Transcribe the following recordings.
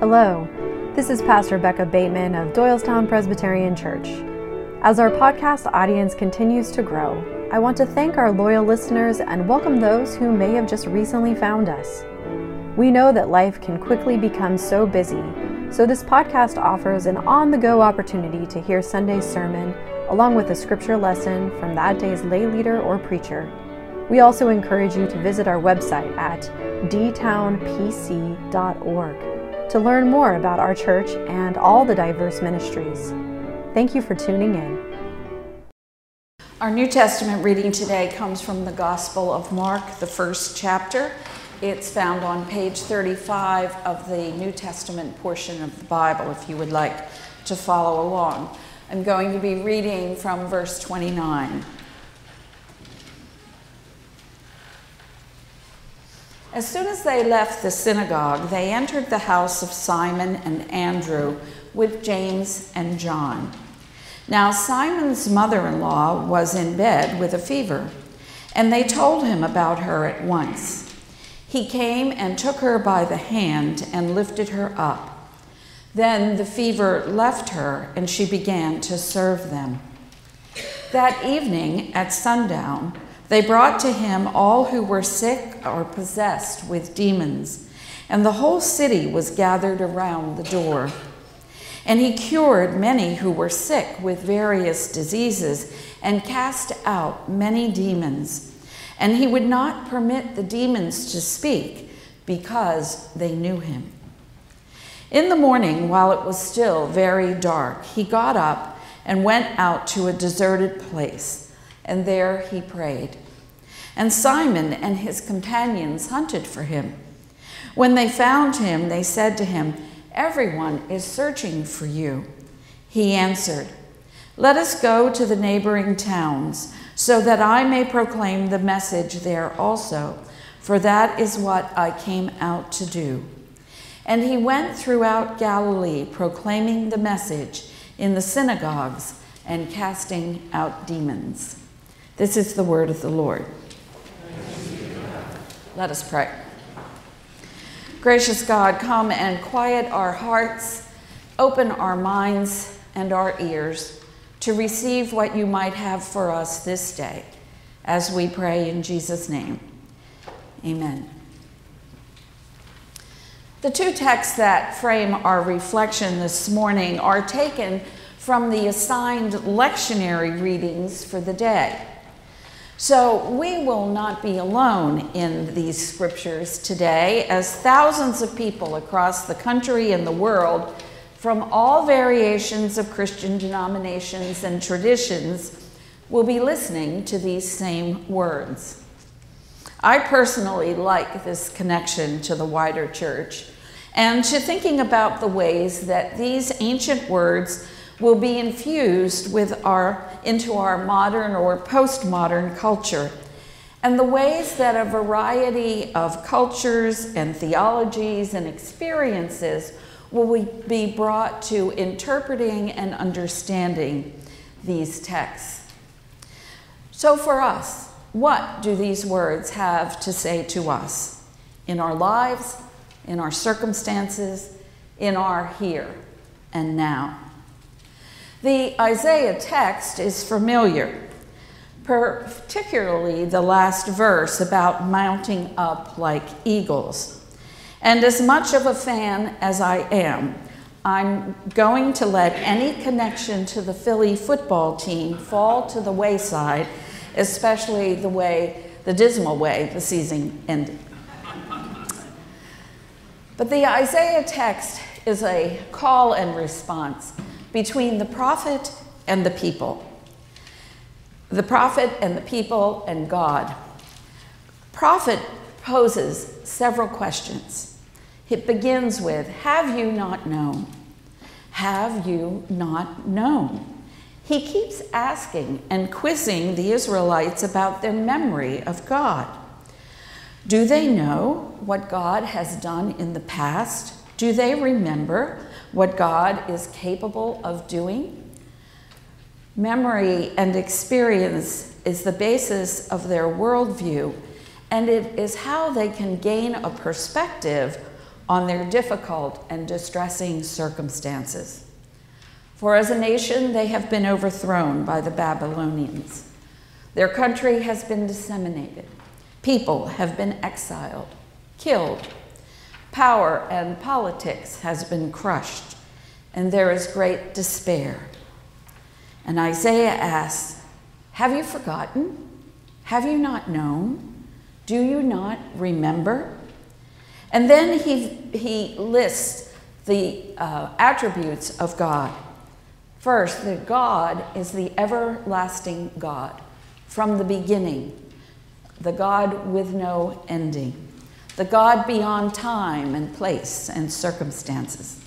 Hello, this is Pastor Becca Bateman of Doylestown Presbyterian Church. As our podcast audience continues to grow, I want to thank our loyal listeners and welcome those who may have just recently found us. We know that life can quickly become so busy, so this podcast offers an on the go opportunity to hear Sunday's sermon along with a scripture lesson from that day's lay leader or preacher. We also encourage you to visit our website at dtownpc.org to learn more about our church and all the diverse ministries. Thank you for tuning in. Our New Testament reading today comes from the Gospel of Mark, the first chapter. It's found on page 35 of the New Testament portion of the Bible, if you would like to follow along. I'm going to be reading from verse 29. As soon as they left the synagogue, they entered the house of Simon and Andrew with James and John. Now, Simon's mother in law was in bed with a fever, and they told him about her at once. He came and took her by the hand and lifted her up. Then the fever left her, and she began to serve them. That evening at sundown, they brought to him all who were sick or possessed with demons, and the whole city was gathered around the door. And he cured many who were sick with various diseases and cast out many demons. And he would not permit the demons to speak because they knew him. In the morning, while it was still very dark, he got up and went out to a deserted place and there he prayed. And Simon and his companions hunted for him. When they found him, they said to him, Everyone is searching for you. He answered, Let us go to the neighboring towns, so that I may proclaim the message there also, for that is what I came out to do. And he went throughout Galilee, proclaiming the message in the synagogues and casting out demons. This is the word of the Lord. Let us pray. Gracious God, come and quiet our hearts, open our minds and our ears to receive what you might have for us this day, as we pray in Jesus' name. Amen. The two texts that frame our reflection this morning are taken from the assigned lectionary readings for the day. So we will not be alone in these scriptures today, as thousands of people across the country and the world from all variations of Christian denominations and traditions will be listening to these same words. I personally like this connection to the wider church and to thinking about the ways that these ancient words will be infused with our, into our modern or postmodern culture, and the ways that a variety of cultures and theologies and experiences will be brought to interpreting and understanding these texts. So, for us, what do these words have to say to us in our lives, in our circumstances, in our here and now? The Isaiah text is familiar, particularly the last verse about mounting up like eagles. And as much of a fan as I am, I'm going to let any connection to the Philly football team fall to the wayside, especially the way, the dismal way the season ended. But the Isaiah text is a call and response between the prophet and the people. The prophet and the people and God. Prophet poses several questions. It begins with Have you not known? Have you not known? He keeps asking and quizzing the Israelites about their memory of God. Do they know what God has done in the past? Do they remember what God is capable of doing. Memory and experience is the basis of their worldview, and it is how they can gain a perspective on their difficult and distressing circumstances. For as a nation, they have been overthrown by the Babylonians. Their country has been disseminated. People have been exiled, killed. Power and politics has been crushed, and there is great despair. And Isaiah asks, Have you forgotten? Have you not known? Do you not remember? And then he, he lists the uh, attributes of God. First, that God is the everlasting God from the beginning, the God with no ending, the God beyond time and place and circumstances.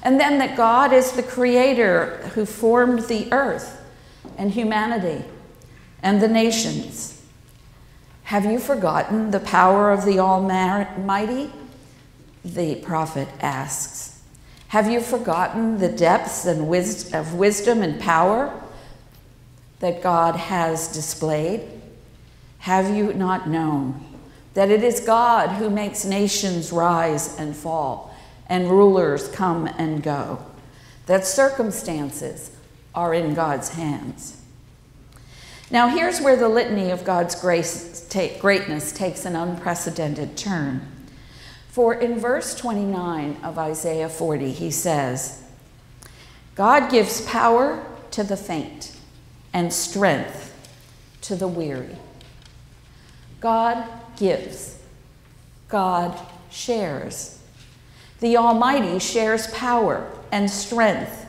And then that God is the creator who formed the earth and humanity and the nations. Have you forgotten the power of the Almighty? The prophet asks. Have you forgotten the depths and wis- of wisdom and power that God has displayed? Have you not known that it is God who makes nations rise and fall and rulers come and go? That circumstances are in God's hands. Now, here's where the litany of God's grace, take, greatness takes an unprecedented turn. For in verse 29 of Isaiah 40, he says, God gives power to the faint and strength to the weary. God gives, God shares. The Almighty shares power and strength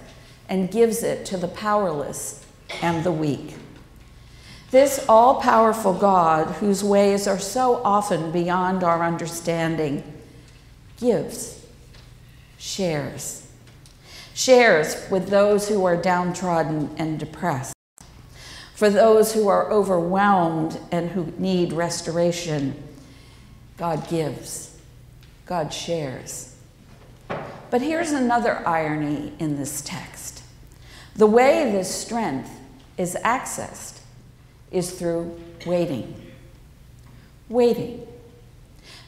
and gives it to the powerless and the weak. This all powerful God, whose ways are so often beyond our understanding, gives, shares, shares with those who are downtrodden and depressed, for those who are overwhelmed and who need restoration. God gives, God shares. But here's another irony in this text the way this strength is accessed is through waiting. Waiting.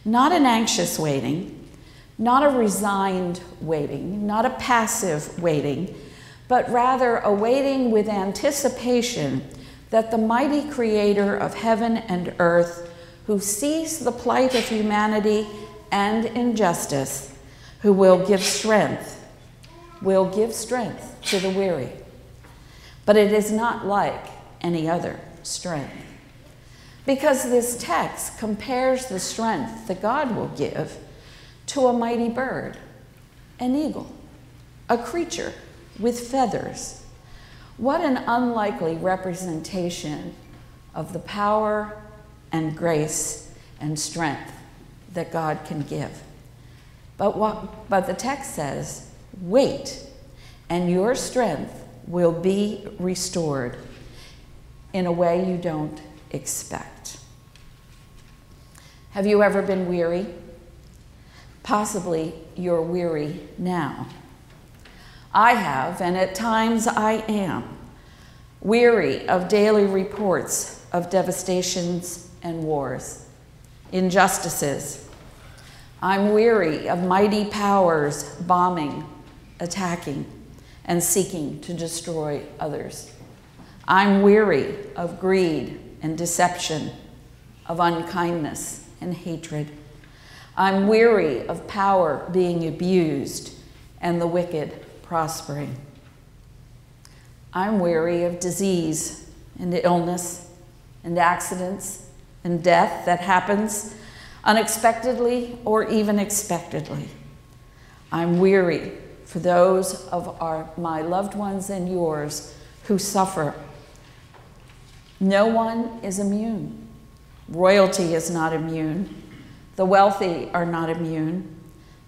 Not an anxious waiting, not a resigned waiting, not a passive waiting, but rather a waiting with anticipation that the mighty creator of heaven and earth, who sees the plight of humanity and injustice, who will give strength, will give strength to the weary. But it is not like any other strength. Because this text compares the strength that God will give to a mighty bird, an eagle, a creature with feathers. What an unlikely representation of the power and grace and strength that God can give. But, what, but the text says, wait, and your strength will be restored in a way you don't expect. Have you ever been weary? Possibly you're weary now. I have, and at times I am, weary of daily reports of devastations and wars, injustices. I'm weary of mighty powers bombing, attacking, and seeking to destroy others. I'm weary of greed and deception, of unkindness and hatred. I'm weary of power being abused and the wicked prospering. I'm weary of disease and illness and accidents and death that happens unexpectedly or even expectedly. I'm weary for those of our, my loved ones and yours who suffer no one is immune. Royalty is not immune. The wealthy are not immune.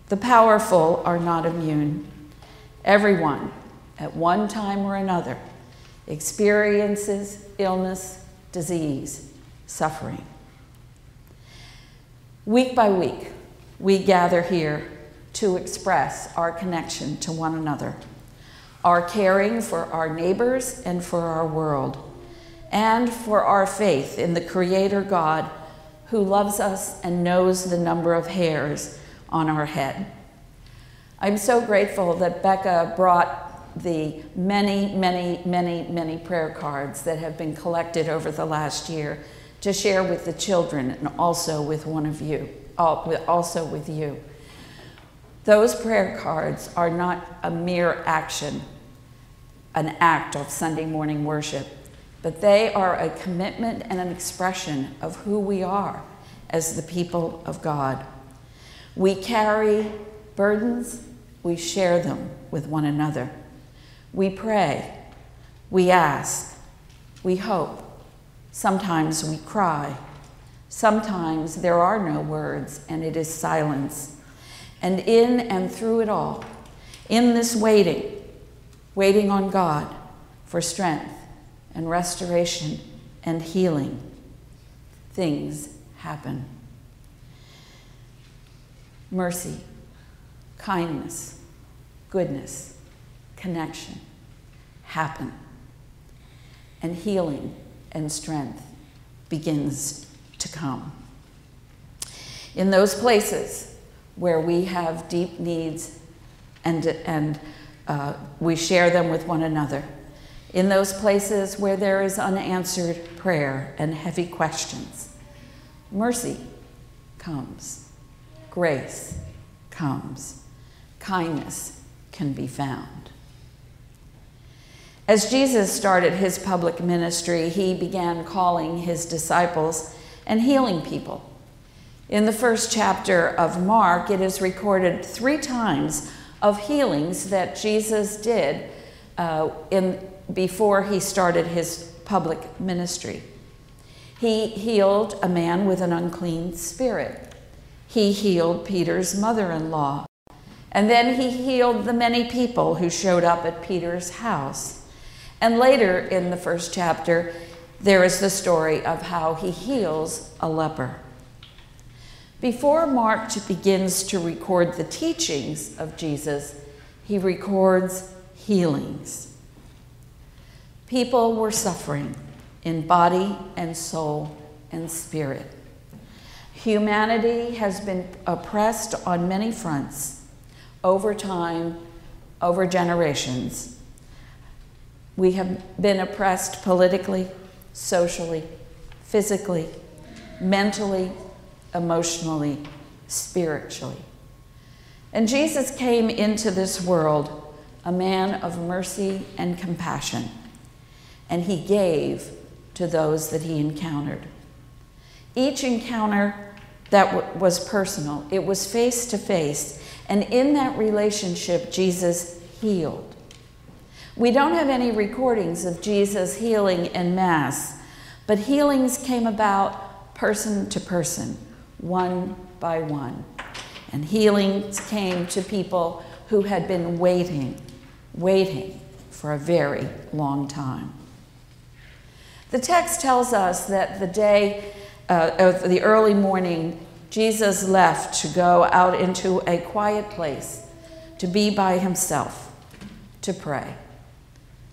The powerful are not immune. Everyone, at one time or another, experiences illness, disease, suffering. Week by week, we gather here to express our connection to one another, our caring for our neighbors and for our world and for our faith in the Creator God who loves us and knows the number of hairs on our head. I'm so grateful that Becca brought the many, many, many, many prayer cards that have been collected over the last year to share with the children and also with one of you, also with you. Those prayer cards are not a mere action, an act of Sunday morning worship, but they are a commitment and an expression of who we are as the people of God. We carry burdens, we share them with one another. We pray, we ask, we hope. Sometimes we cry. Sometimes there are no words and it is silence. And in and through it all, in this waiting, waiting on God for strength and restoration and healing, things happen. Mercy, kindness, goodness, connection happen. And healing and strength begins to come. In those places where we have deep needs and, and uh, we share them with one another, in those places where there is unanswered prayer and heavy questions, mercy comes, grace comes, kindness can be found. As Jesus started his public ministry, he began calling his disciples and healing people. In the first chapter of Mark, it is recorded three times of healings that Jesus did uh, in, before he started his public ministry. He healed a man with an unclean spirit. He healed Peter's mother in law. And then he healed the many people who showed up at Peter's house. And later in the first chapter, there is the story of how he heals a leper. Before Mark begins to record the teachings of Jesus, he records healings. People were suffering in body and soul and spirit. Humanity has been oppressed on many fronts over time, over generations. We have been oppressed politically, socially, physically, mentally, emotionally, spiritually. And Jesus came into this world a man of mercy and compassion, and he gave to those that he encountered. Each encounter that was personal, it was face to face, and in that relationship, Jesus healed. We don't have any recordings of Jesus healing in Mass, but healings came about person to person, one by one. And healings came to people who had been waiting, waiting for a very long time. The text tells us that the day uh, of the early morning, Jesus left to go out into a quiet place to be by himself, to pray.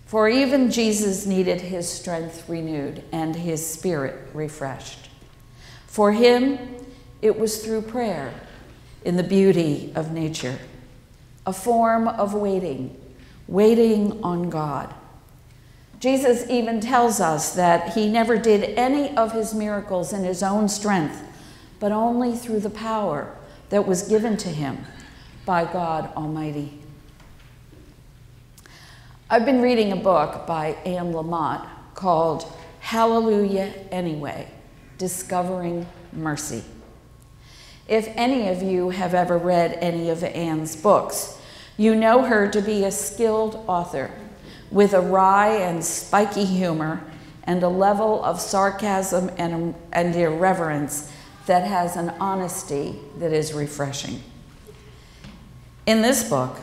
For even Jesus needed his strength renewed and his spirit refreshed. For him, it was through prayer in the beauty of nature, a form of waiting, waiting on God. Jesus even tells us that he never did any of his miracles in his own strength, but only through the power that was given to him by God Almighty. I've been reading a book by Anne Lamott called Hallelujah Anyway Discovering Mercy. If any of you have ever read any of Anne's books, you know her to be a skilled author with a wry and spiky humor and a level of sarcasm and, and irreverence that has an honesty that is refreshing. In this book,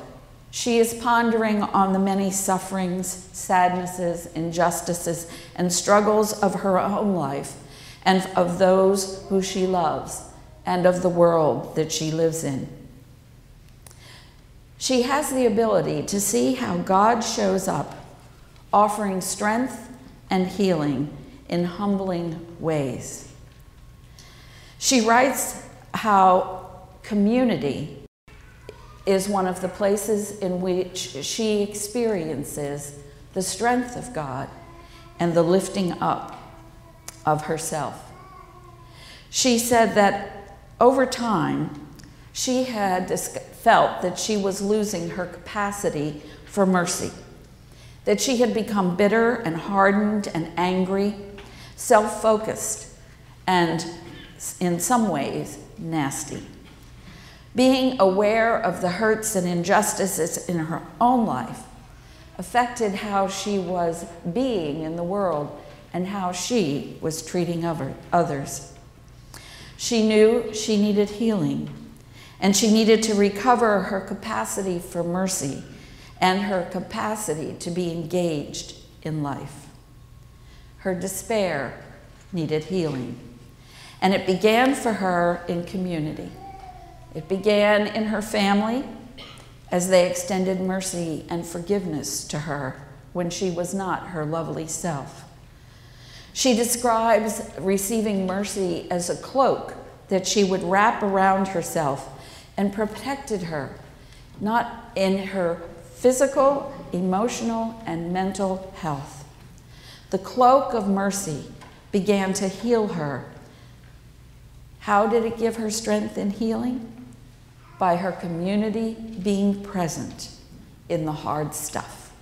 she is pondering on the many sufferings, sadnesses, injustices, and struggles of her own life and of those who she loves and of the world that she lives in. She has the ability to see how God shows up, offering strength and healing in humbling ways. She writes how community is one of the places in which she experiences the strength of God and the lifting up of herself. She said that over time, she had felt that she was losing her capacity for mercy, that she had become bitter and hardened and angry, self focused, and in some ways, nasty. Being aware of the hurts and injustices in her own life affected how she was being in the world and how she was treating others. She knew she needed healing, and she needed to recover her capacity for mercy and her capacity to be engaged in life. Her despair needed healing, and it began for her in community. It began in her family as they extended mercy and forgiveness to her when she was not her lovely self. She describes receiving mercy as a cloak that she would wrap around herself and protected her, not in her physical, emotional, and mental health. The cloak of mercy began to heal her. How did it give her strength and healing? by her community being present in the hard stuff.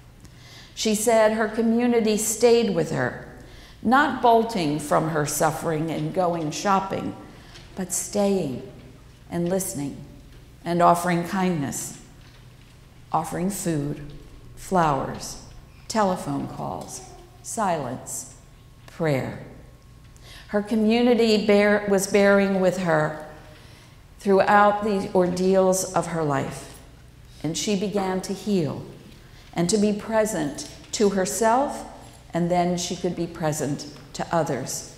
She said her community stayed with her, not bolting from her suffering and going shopping, but staying and listening and offering kindness, offering food, flowers, telephone calls, silence, prayer. Her community bear, was bearing with her throughout the ordeals of her life. And she began to heal and to be present to herself, and then she could be present to others.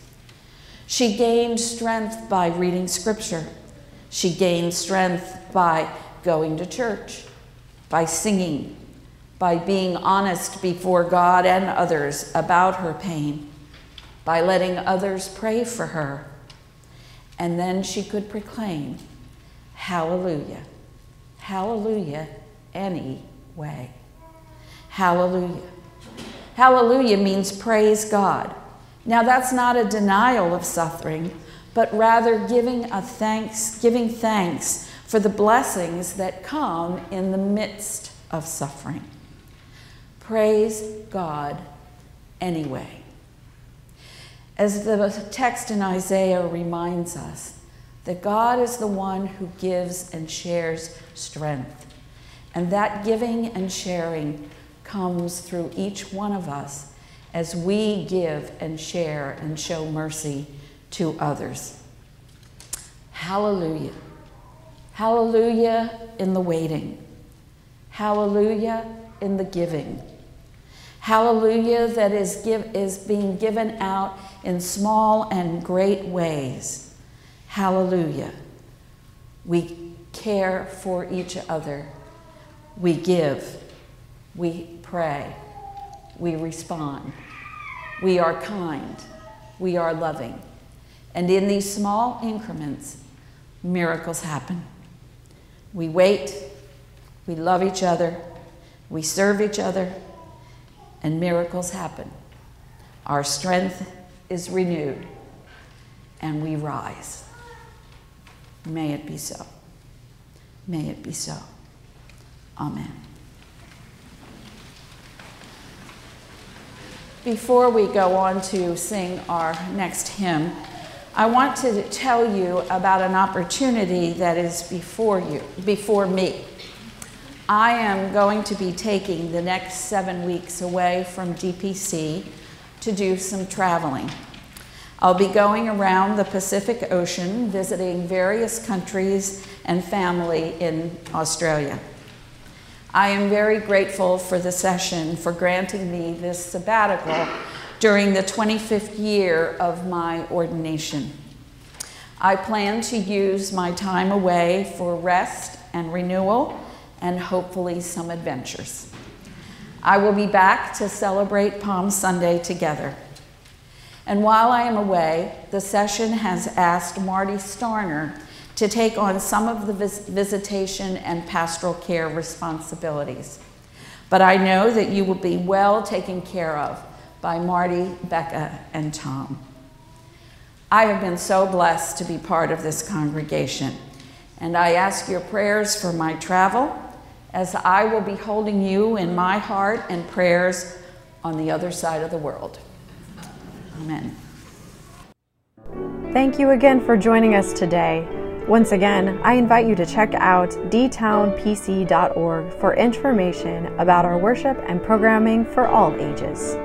She gained strength by reading scripture. She gained strength by going to church, by singing, by being honest before God and others about her pain, by letting others pray for her. And then she could proclaim Hallelujah. Hallelujah anyway. Hallelujah. Hallelujah means praise God. Now that's not a denial of suffering, but rather giving a thanks, giving thanks for the blessings that come in the midst of suffering. Praise God anyway. As the text in Isaiah reminds us, that God is the one who gives and shares strength. And that giving and sharing comes through each one of us as we give and share and show mercy to others. Hallelujah. Hallelujah in the waiting. Hallelujah in the giving. Hallelujah that is, give, is being given out in small and great ways Hallelujah. We care for each other. We give. We pray. We respond. We are kind. We are loving. And in these small increments, miracles happen. We wait. We love each other. We serve each other. And miracles happen. Our strength is renewed. And we rise. May it be so. May it be so. Amen. Before we go on to sing our next hymn, I want to tell you about an opportunity that is before you, before me. I am going to be taking the next seven weeks away from DPC to do some traveling. I'll be going around the Pacific Ocean visiting various countries and family in Australia. I am very grateful for the session for granting me this sabbatical during the 25th year of my ordination. I plan to use my time away for rest and renewal and hopefully some adventures. I will be back to celebrate Palm Sunday together. And while I am away, the session has asked Marty Starner to take on some of the vis- visitation and pastoral care responsibilities. But I know that you will be well taken care of by Marty, Becca, and Tom. I have been so blessed to be part of this congregation, and I ask your prayers for my travel as I will be holding you in my heart and prayers on the other side of the world. Amen. Thank you again for joining us today. Once again, I invite you to check out dtownpc.org for information about our worship and programming for all ages.